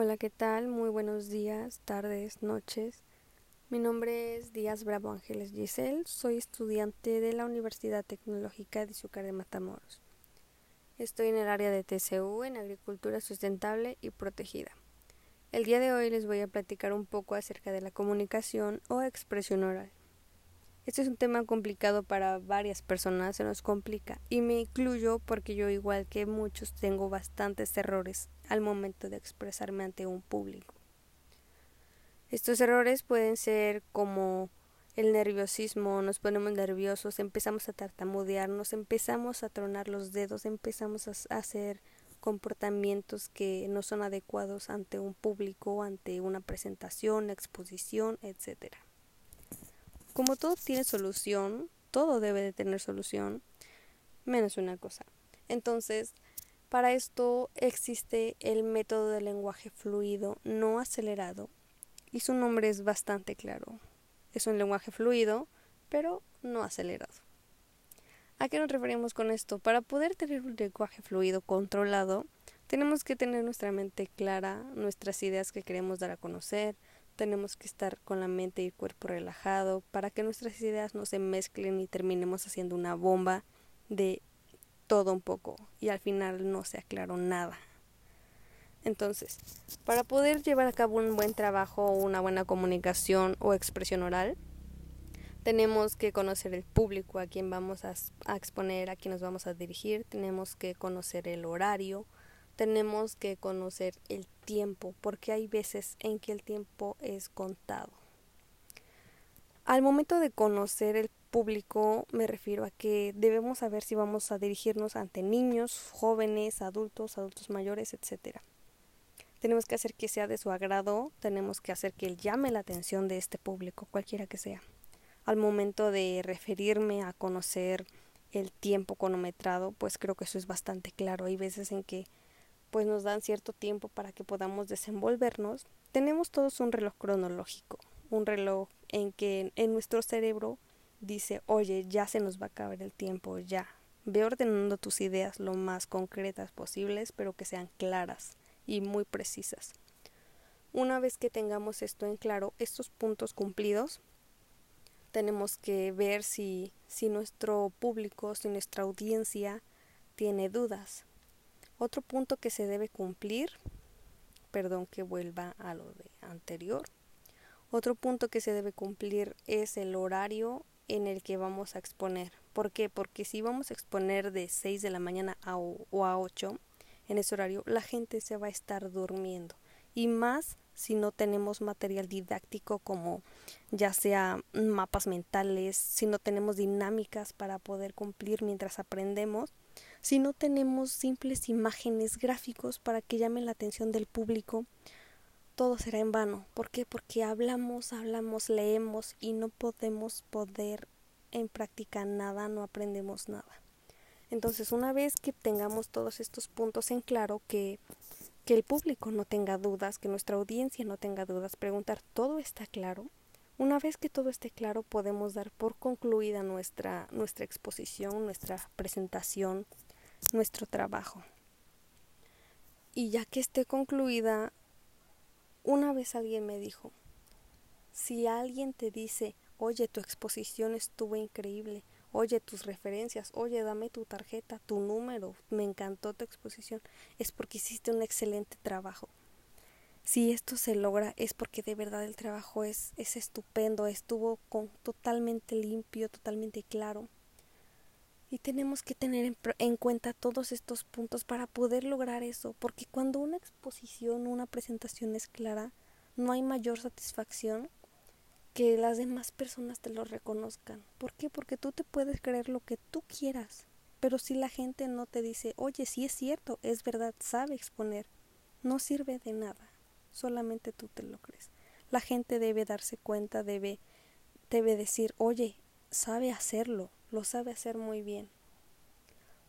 Hola, ¿qué tal? Muy buenos días, tardes, noches. Mi nombre es Díaz Bravo Ángeles Giselle, soy estudiante de la Universidad Tecnológica de Izúcar de Matamoros. Estoy en el área de TCU en Agricultura Sustentable y Protegida. El día de hoy les voy a platicar un poco acerca de la comunicación o expresión oral. Este es un tema complicado para varias personas, se nos complica, y me incluyo porque yo, igual que muchos, tengo bastantes errores al momento de expresarme ante un público. Estos errores pueden ser como el nerviosismo, nos ponemos nerviosos, empezamos a tartamudear, nos empezamos a tronar los dedos, empezamos a hacer comportamientos que no son adecuados ante un público, ante una presentación, exposición, etcétera. Como todo tiene solución, todo debe de tener solución, menos una cosa. Entonces, para esto existe el método de lenguaje fluido no acelerado y su nombre es bastante claro. Es un lenguaje fluido, pero no acelerado. ¿A qué nos referimos con esto? Para poder tener un lenguaje fluido controlado, tenemos que tener nuestra mente clara, nuestras ideas que queremos dar a conocer, tenemos que estar con la mente y el cuerpo relajado para que nuestras ideas no se mezclen y terminemos haciendo una bomba de todo un poco y al final no se aclaró nada. Entonces, para poder llevar a cabo un buen trabajo, una buena comunicación o expresión oral, tenemos que conocer el público a quien vamos a, a exponer, a quien nos vamos a dirigir, tenemos que conocer el horario, tenemos que conocer el tiempo, porque hay veces en que el tiempo es contado. Al momento de conocer el público me refiero a que debemos saber si vamos a dirigirnos ante niños, jóvenes, adultos, adultos mayores, etc. Tenemos que hacer que sea de su agrado, tenemos que hacer que él llame la atención de este público, cualquiera que sea. Al momento de referirme a conocer el tiempo cronometrado, pues creo que eso es bastante claro. Hay veces en que pues nos dan cierto tiempo para que podamos desenvolvernos, tenemos todos un reloj cronológico, un reloj en que en nuestro cerebro dice, oye, ya se nos va a acabar el tiempo, ya. Ve ordenando tus ideas lo más concretas posibles, pero que sean claras y muy precisas. Una vez que tengamos esto en claro, estos puntos cumplidos, tenemos que ver si, si nuestro público, si nuestra audiencia tiene dudas, otro punto que se debe cumplir, perdón que vuelva a lo de anterior, otro punto que se debe cumplir es el horario en el que vamos a exponer. ¿Por qué? Porque si vamos a exponer de 6 de la mañana a, o a 8 en ese horario, la gente se va a estar durmiendo. Y más si no tenemos material didáctico como ya sea mapas mentales, si no tenemos dinámicas para poder cumplir mientras aprendemos, si no tenemos simples imágenes gráficos para que llamen la atención del público, todo será en vano. ¿Por qué? Porque hablamos, hablamos, leemos y no podemos poder en práctica nada, no aprendemos nada. Entonces, una vez que tengamos todos estos puntos en claro, que, que el público no tenga dudas, que nuestra audiencia no tenga dudas, preguntar, ¿todo está claro? Una vez que todo esté claro, podemos dar por concluida nuestra, nuestra exposición, nuestra presentación, nuestro trabajo. Y ya que esté concluida, una vez alguien me dijo, si alguien te dice, oye, tu exposición estuvo increíble, oye, tus referencias, oye, dame tu tarjeta, tu número, me encantó tu exposición, es porque hiciste un excelente trabajo. Si esto se logra es porque de verdad el trabajo es, es estupendo, estuvo con, totalmente limpio, totalmente claro. Y tenemos que tener en, cuenta todos estos puntos para poder lograr eso, porque cuando una exposición, una presentación es clara, no hay mayor satisfacción que las demás personas te lo reconozcan. ¿Por qué? Porque tú te puedes creer lo que tú quieras, pero si la gente no te dice, oye, sí es cierto, es verdad, sabe exponer, no sirve de nada, solamente tú te lo crees. La gente debe darse cuenta, debe, debe decir, oye, sabe hacerlo, lo sabe hacer muy bien.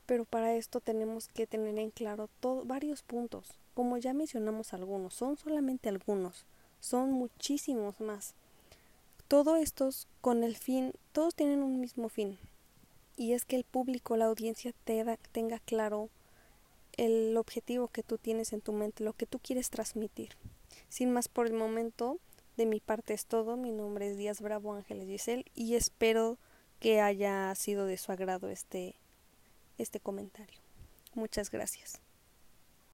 Pero para esto tenemos que tener en claro varios puntos. Como ya mencionamos algunos, son solamente algunos, son muchísimos más. Todo estos con el fin, todos tienen un mismo fin, y es que el público, la audiencia tenga claro el objetivo que tú tienes en tu mente, lo que tú quieres transmitir. Sin más por el momento, de mi parte es todo. Mi nombre es Díaz Bravo Ángeles Giselle y espero que haya sido de su agrado este, este comentario. Muchas gracias.